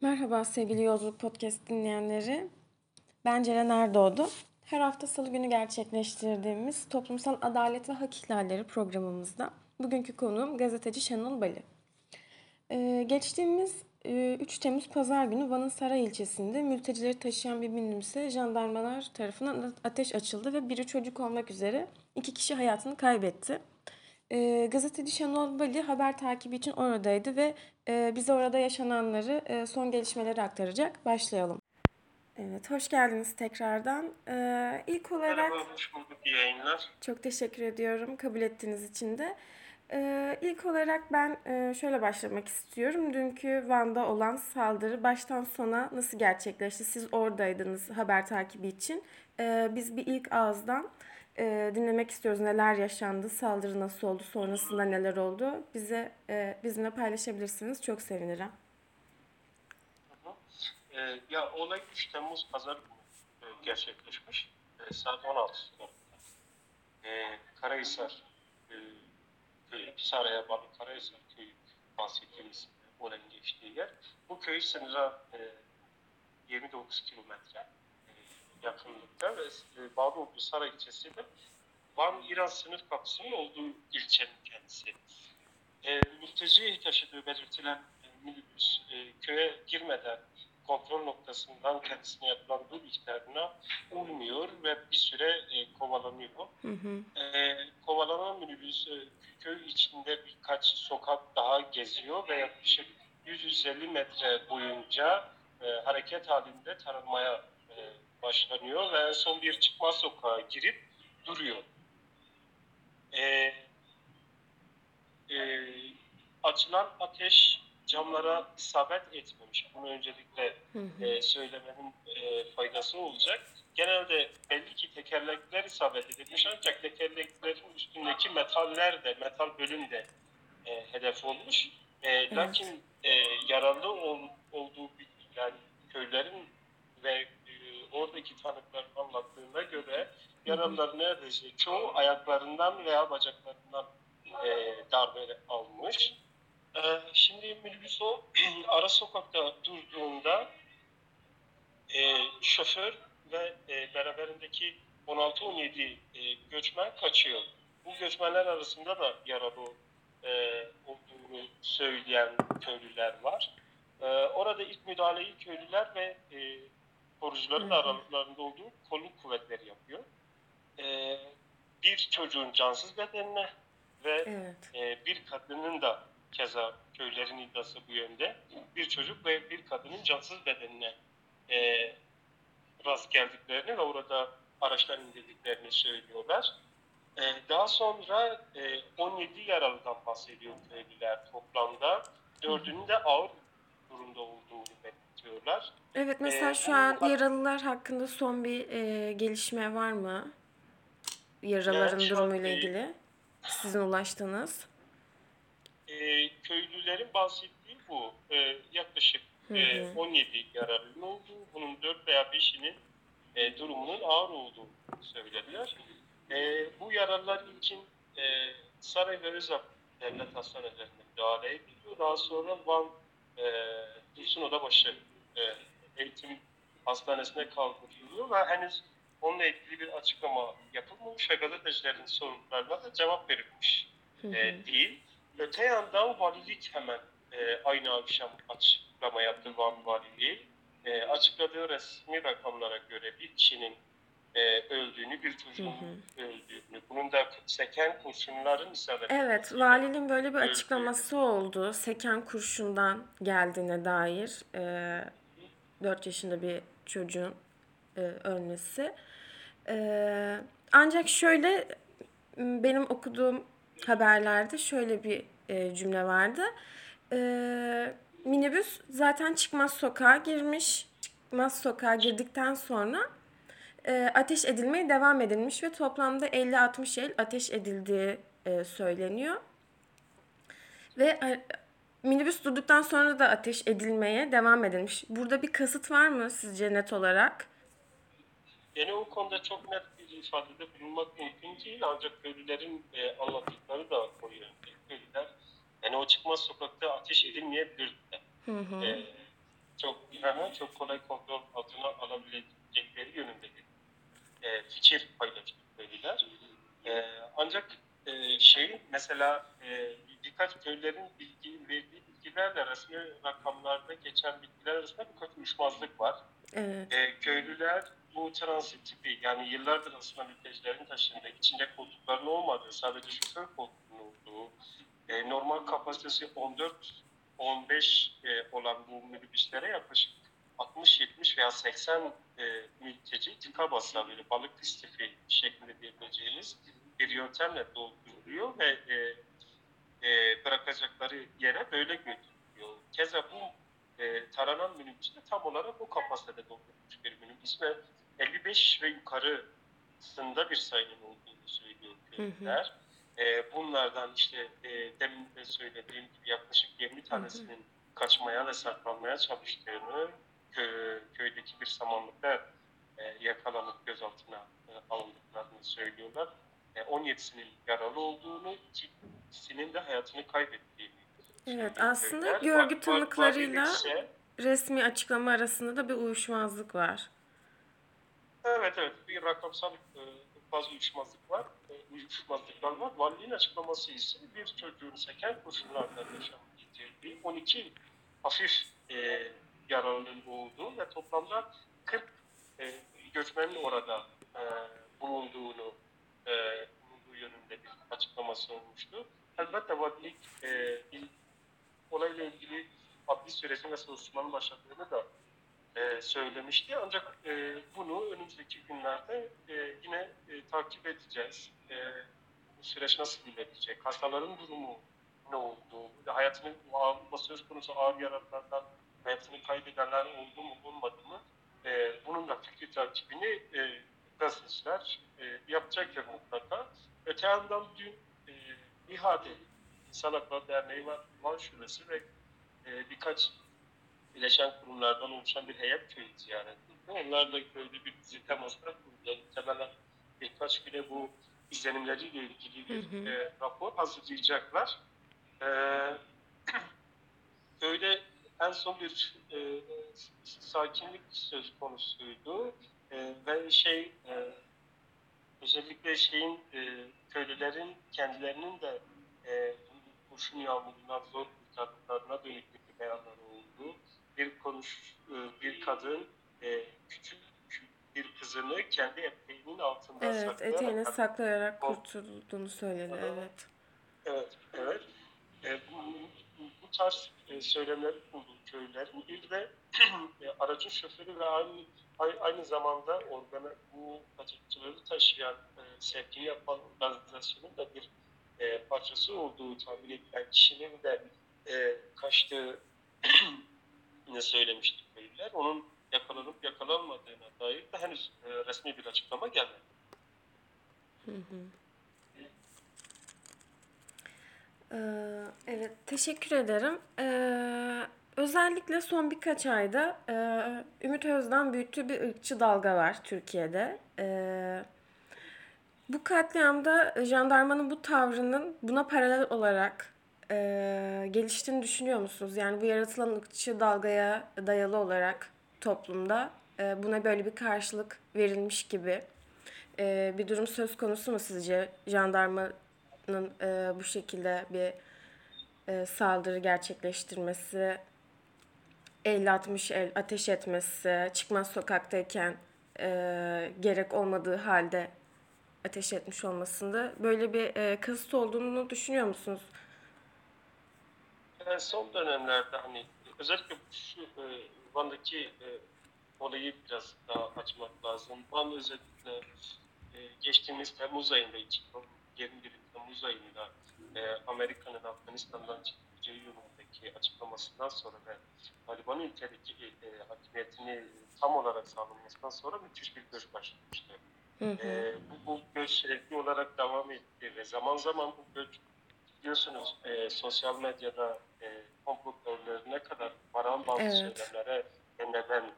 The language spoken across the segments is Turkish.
Merhaba sevgili Yolculuk Podcast dinleyenleri. Ben Ceren Erdoğdu. Her hafta salı günü gerçekleştirdiğimiz Toplumsal Adalet ve Hak İhlalleri programımızda bugünkü konuğum gazeteci Şenol Bali. Ee, geçtiğimiz e, 3 Temmuz Pazar günü Van'ın Saray ilçesinde mültecileri taşıyan bir minibüse jandarmalar tarafından ateş açıldı ve biri çocuk olmak üzere iki kişi hayatını kaybetti. E, gazeteci Şenol Bali haber takibi için oradaydı ve e, bize orada yaşananları, e, son gelişmeleri aktaracak. Başlayalım. Evet, hoş geldiniz tekrardan. E, ilk olarak... Merhaba, hoş bulduk. İyi yayınlar. Çok teşekkür ediyorum kabul ettiğiniz için de. Ee, ilk olarak ben e, şöyle başlamak istiyorum. Dünkü Van'da olan saldırı baştan sona nasıl gerçekleşti? Siz oradaydınız haber takibi için. Ee, biz bir ilk ağızdan e, dinlemek istiyoruz. Neler yaşandı, saldırı nasıl oldu, sonrasında neler oldu? Bize e, bizimle paylaşabilirsiniz. Çok sevinirim. Ee, ya olay 3 Temmuz Pazar günü e, gerçekleşmiş. E, saat 16 sularında. E, Karahisar e, Saraya bağlı Karahisar köyü bahsettiğimiz olayın geçtiği yer. Bu köy sınıra e, 29 kilometre e, yakınlıkta ve e, olduğu Saray ilçesi de Van-İran sınır kapısının olduğu ilçenin kendisi. E, mülteci taşıdığı belirtilen e, minibüs e, köye girmeden kontrol noktasından kendisine yapılan bu ihtarına uymuyor ve bir süre e, kovalanıyor. Hı hı. E, kovalanan minibüs e, köy içinde birkaç sokak daha geziyor ve yaklaşık 150 metre boyunca e, hareket halinde taranmaya başlanıyor ve en son bir çıkmaz sokağa girip duruyor. E, e, açılan ateş camlara isabet etmemiş. Bunu öncelikle Hı hı. e, söylemenin e, faydası olacak. Genelde belli ki tekerlekler isabet edilmiş ancak tekerleklerin üstündeki metaller de, metal bölüm de e, hedef olmuş. E, Lakin e, yaralı ol, olduğu yani köylerin ve oradaki tanıkların anlattığına göre yaralılar neredeyse çoğu ayaklarından veya bacaklarından e, darbe almış. E, şimdi minibüs ara sokakta durduğunda e, şoför ve e, beraberindeki 16-17 e, göçmen kaçıyor. Bu göçmenler arasında da yaralı e, olduğunu söyleyen köylüler var. E, orada ilk müdahaleyi köylüler ve e, korucuların aralarında olduğu kolluk kuvvetleri yapıyor. E, bir çocuğun cansız bedenine ve Evet. e, bir kadının da keza köylerin iddiası bu yönde. Bir çocuk ve bir kadının cansız bedenine e, rast geldiklerini ve orada araçtan indirdiklerini söylüyorlar. E, daha sonra e, 17 yaralıdan bahsediyor köylüler toplamda. Dördünün de ağır durumda olduğunu belirtiyorlar. Evet, mesela Ee, şu bu- an yaralılar hakkında son bir e, gelişme var mı? Yaraların an, durumuyla ilgili. Sizin ulaştığınız. E, köylülerin bahsettiği bu. E, yaklaşık e, hı. 17 yaralının olduğu, bunun 4 veya 5'inin e, durumunun ağır olduğunu söylediler. E, bu yaralılar için e, Saray ve Özak devlet hastanelerinde müdahale ediliyor. Daha sonra Van e, Dursun Odabaşı e, eğitim hastanesine kaldırılıyor ve henüz onunla ilgili bir açıklama yapılmamış ve gazetecilerin sorunlarına da cevap verilmiş Hı hı. e, değil. Öte yandan valilik hemen e, aynı akşam açıklama yaptı Van Valiliği. E, açıkladığı resmi rakamlara göre bir kişinin e, öldüğünü, bir çocuğun Hı öldüğünü, bunun da seken kurşunların isabet Evet, valinin böyle bir öldüğünü. açıklaması oldu. Seken kurşundan geldiğine dair. E, 4 yaşında bir çocuğun e, ölmesi. E, ancak şöyle benim okuduğum haberlerde şöyle bir e, cümle vardı. E, minibüs zaten çıkmaz sokağa girmiş. Çıkmaz sokağa girdikten sonra e, ateş edilmeye devam edilmiş ve toplamda 50-60 el ateş edildiği e, söyleniyor. Ve e, minibüs durduktan sonra da ateş edilmeye devam edilmiş. Burada bir kasıt var mı sizce net olarak? Yani o konuda çok net bir ifadede bulunmak mümkün değil ancak köylülerin e, anlattıkları da o yönde. Köylüler yani o çıkmaz sokakta ateş edilmeyebilir. Hı hı. E, çok hemen çok kolay kontrol altına alabilecekleri yönünde bir e, fikir paylaştı köylüler. E, ancak e, şey mesela e, birkaç köylerin bilgi, verdiği bilgilerle resmi rakamlarda geçen bilgiler arasında birkaç uyuşmazlık var. Evet. E, köylüler bu transit tipi yani yıllardır aslında mültecilerin taşındığı, içinde koltukların olmadığı, sadece şoför koltuğunun olduğu, e, normal kapasitesi 14-15 e, olan bu minibüslere yaklaşık 60-70 veya 80 e, mülteci tıka basa böyle balık istifi şeklinde diyebileceğimiz bir yöntemle dolduruluyor ve e, e, bırakacakları yere böyle götürülüyor. Keza bu e, taranan minibüs de tam olarak o kapasitede doldurulmuş bir minibüs ve 55 ve yukarısında bir sayının olduğunu söylüyor köylüler. E, bunlardan işte e, demin de söylediğim gibi yaklaşık 20 tanesinin kaçmaya ve saklanmaya çalıştığını kö, köydeki bir samanlıkta e, yakalanıp gözaltına e, alındıklarını söylüyorlar. E, 17'sinin yaralı olduğunu, ikisinin de hayatını kaybettiğini Evet, aslında görgü bak- tanıklarıyla bakılırsa- resmi açıklama arasında da bir uyuşmazlık var. Evet evet bir rakamsal e, bazı uyuşmazlık var. E, uyuşmazlıklar var. Valiliğin açıklaması ise bir çocuğun seken koşullardan yaşam getirdiği 12 hafif e, yaralının olduğu ve toplamda 40 e, göçmenin orada e, bulunduğunu e, bulunduğu yönünde bir açıklaması olmuştu. Elbette valilik e, il- olayla ilgili adli sürecin ve soruşturmanın başladığını da e, söylemişti. Ancak e, bunu önümüzdeki günlerde e, yine e, takip edeceğiz. E, bu süreç nasıl ilerleyecek? Hastaların durumu ne oldu? Hayatını ağır, söz konusu ağır yaralardan hayatını kaybedenler oldu mu olmadı mı? E, bunun da fikri takibini e, gazeteciler e, yapacaktır mutlaka. Öte yandan dün e, İHA'de İnsan Hakları Derneği var, Van Şubesi ve e, birkaç bileşen kurumlardan oluşan bir heyet köyü ziyaret etti. Onlar da köyde bir dizi temaslar kurdular. Muhtemelen birkaç güne bu izlenimleriyle ilgili bir Hı hı. e, rapor hazırlayacaklar. E, köyde en son bir e, sakinlik söz konusuydu. E, ve şey e, özellikle şeyin e, köylülerin kendilerinin de e, kurşun yağmurundan zor kurtardıklarına dönük bir beyanlar oldu. Bir konuş e, bir kadın e, küçük bir kızını kendi eteğinin altında Evet, saklayarak saklayarak kurtulduğunu söyledi. Evet. Evet, evet. E, bu, bu, tarz e, söylemleri buldu köylerin. Bir de e, aracın şoförü ve aynı ay- aynı zamanda organa, bu kaçakçıları taşıyan, e, sevkini yapan organizasyonun da bir e, parçası olduğu tahmin edilen kişinin de e, kaçtığı ne söylemişti köylüler. Onun yakalanıp yakalanmadığına dair de henüz e, resmi bir açıklama gelmedi. Hı hı. Ee, evet, teşekkür ederim. Ee, özellikle son birkaç ayda e, Ümit Özdağ büyüttüğü bir ırkçı dalga var Türkiye'de. Ee, bu katliamda jandarmanın bu tavrının buna paralel olarak e, geliştiğini düşünüyor musunuz? Yani bu yaratılan ırkçı dalgaya dayalı olarak toplumda e, buna böyle bir karşılık verilmiş gibi e, bir durum söz konusu mu sizce? Jandarmanın e, bu şekilde bir e, saldırı gerçekleştirmesi, 50-60 el ateş etmesi, çıkmaz sokaktayken e, gerek olmadığı halde ateş etmiş olmasında böyle bir e, kasıt olduğunu düşünüyor musunuz? Yani son dönemlerde hani özellikle şu e, Van'daki e, olayı biraz daha açmak lazım. Van özellikle e, geçtiğimiz Temmuz ayında, 2021 Temmuz ayında e, Amerika'nın Afganistan'dan çekileceği yolundaki açıklamasından sonra ve Taliban'ın ülkedeki e, hakimiyetini tam olarak sağlamasından sonra müthiş bir göç başlamıştı. Hı hı. E, bu, bu göç sürekli olarak devam etti ve zaman zaman bu göç biliyorsunuz e, sosyal medyada e, komplo teorilerine kadar varan bazı Evet. söylemlere neden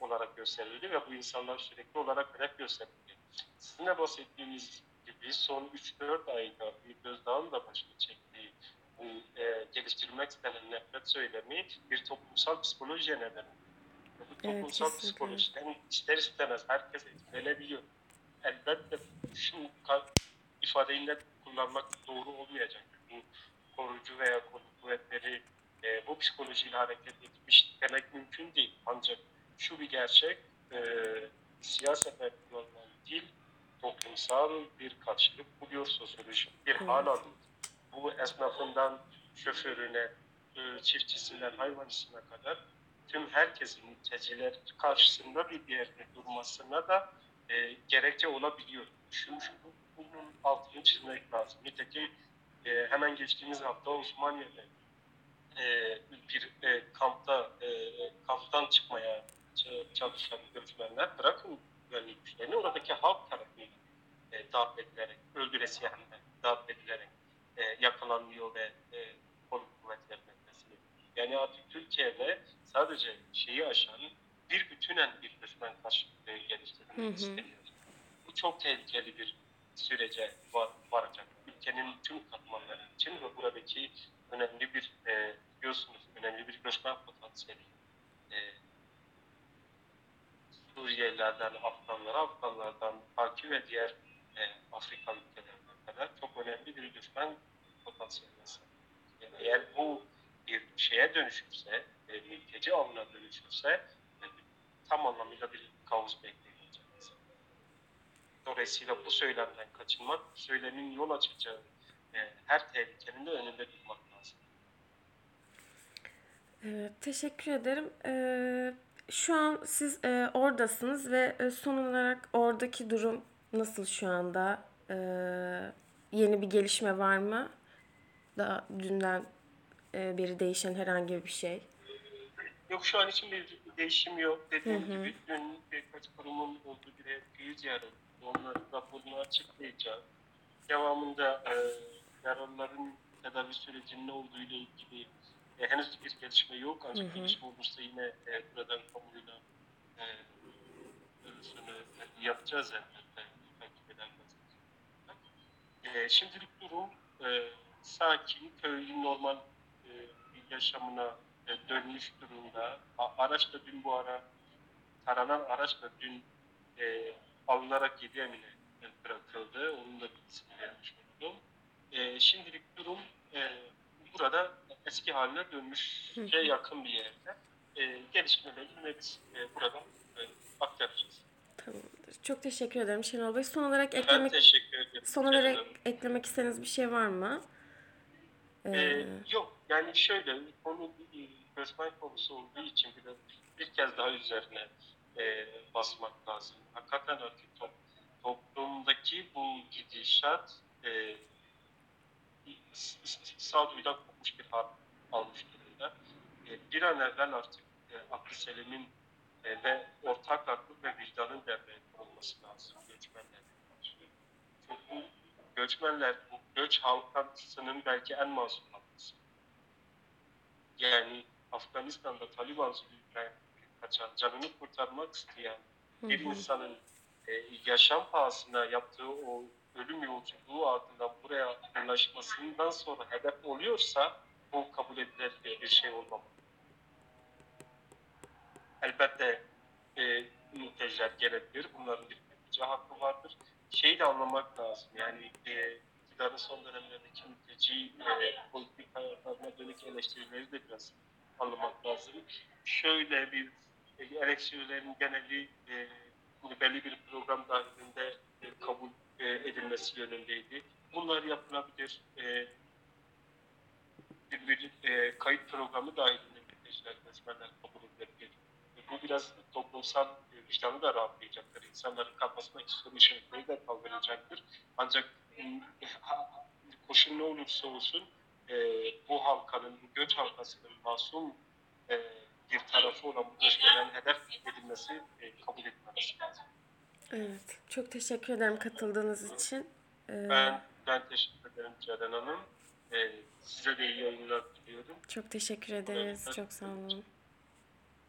olarak gösterildi ve bu insanlar sürekli olarak hedef gösterildi. Sizin de bahsettiğiniz gibi son 3-4 ayda Ümit Özdağ'ın da başını çektiği bu e, geliştirilmek istenen nefret söylemi bir toplumsal psikolojiye neden oluyor. Bu Evet, toplumsal kesinlikle. psikolojiden ister istemez herkes etkilenebiliyor. Elbette şu ifadeyi kullanmak doğru olmayacak. Bu koruyucu veya kolluk kuvvetleri e, bu psikolojiyle hareket etmiş demek mümkün değil. Ancak şu bir gerçek, e, siyasetle kullanılan dil toplumsal bir karşılık buluyor, sosyolojik bir hal alıyor. Bu esnafından şoförüne, e, çiftçisinden hayvancısına kadar tüm herkesin mülteciler karşısında bir yerde durmasına da e, gerekçe olabiliyor. Şu, şu, bu- bunun altını çizmek lazım. Nitekim e, hemen geçtiğimiz hafta Osmaniye'de e, bir e, kampta e, kamptan çıkmaya ç- çalışan göçmenler bırakın güvenlik güçlerini oradaki halk tarafından e, darp edilerek, öldüresiye hem de darp edilerek e, yakalanıyor ve e, kolluk kuvvetlerine teslim ediliyor. Yani artık Türkiye'de sadece şeyi aşan bir bütünen bir göçmen karşılığı geliştirilmek Hı hı. isteniyor. Bu çok tehlikeli bir sürece var, varacak. Ülkenin tüm katmanları için ve buradaki önemli bir e, biliyorsunuz önemli bir göçmen potansiyeli. E, Suriyelilerden Afganlara, Afganlardan Pakistan ve diğer e, Afrika ülkelerine kadar çok önemli bir göçmen potansiyeline sahip. Yani eğer bu bir şeye dönüşürse, e, mülteci avına dönüşürse e, tam anlamıyla bir kaos bekleyecek. Dolayısıyla bu söylemden kaçınmak, söylemin yol açacağı e, her tehlikenin de önünde durmak lazım. Evet, teşekkür ederim. Ee, şu an siz e, oradasınız ve e, son olarak oradaki durum nasıl şu anda? Ee, yeni bir gelişme var mı? Daha dünden e, beri değişen herhangi bir şey. Yok şu an için bir değişim yok. Dediğim Hı hı. gibi dün birkaç kurumun olduğu bir bir ziyaret. Onların raporunu açıklayacağım. Devamında e, yaralıların tedavi sürecinin ne olduğu ile ilgili e, henüz bir gelişme yok. Ancak Hı hı. gelişme olursa yine e, buradan kamuyla e, e, yapacağız elbette. Takip eden gazeteciler. E, şimdilik durum e, sakin, köylü normal e, yaşamına e, dönmüş durumda. A- araç da dün bu ara taranan araç da dün e, alınarak yedi emine e, bırakıldı. Onun da bilgisini vermiş oldum. E, şimdilik durum e, burada eski haline dönmüş Hı hı. şey yakın bir yerde. E, gelişmeleri biz e, buradan e, aktaracağız. Tamamdır. Çok teşekkür ederim Şenol Bey. Son olarak Ben eklemek teşekkür ederim. son olarak Canım. eklemek istediğiniz bir şey var mı? Ee, Ee, yok yani şöyle konu göçmen konusu olduğu için bir, de bir kez daha üzerine e, basmak lazım. Hakikaten artık top, toplumdaki bu gidişat e, sağduyudan kopmuş bir hal almış durumda. E, bir an evvel artık e, aklı selimin e, ve ortak aklı ve vicdanın devreye konulması lazım göçmenlerle karşı. Çünkü bu göçmenler, bu göç halkasının belki en masum halkası. Yani Afganistan'da Taliban zulmünden kaçan, canını kurtarmak isteyen bir insanın e, yaşam pahasına yaptığı o ölüm yolculuğu ardından buraya ulaşmasından sonra hedef oluyorsa bu kabul edilebilir bir şey olmamalı. Elbette e, mülteciler gelebilir. Bunların bir mülteci hakkı vardır. Şeyi de anlamak lazım. Yani e, iktidarın son dönemlerdeki mülteci e, politikalarına dönük eleştirileri de biraz anlamak lazım. Şöyle bir e, eleştirilerin geneli e, belli bir program dahilinde e, kabul e, edilmesi yönündeydi. Bunlar yapılabilir. E, bir, bir e, kayıt programı dahilinde mülteciler, göçmenler bu biraz toplumsal e, vicdanı da rahatlayacaktır. İnsanların kafasındaki soru işaretleri de kaldıracaktır. Ancak koşul ne olursa olsun e, bu halkanın, bu göç halkasının masum e, bir tarafı olan bu göçmenlerin hedef edilmesi e, kabul edilmesi lazım. Evet. Çok teşekkür ederim katıldığınız için. Ee, Ben, ben teşekkür ederim Ceren Hanım. E, size de iyi yayınlar diliyorum. çok teşekkür ederiz. Çok sağ olun.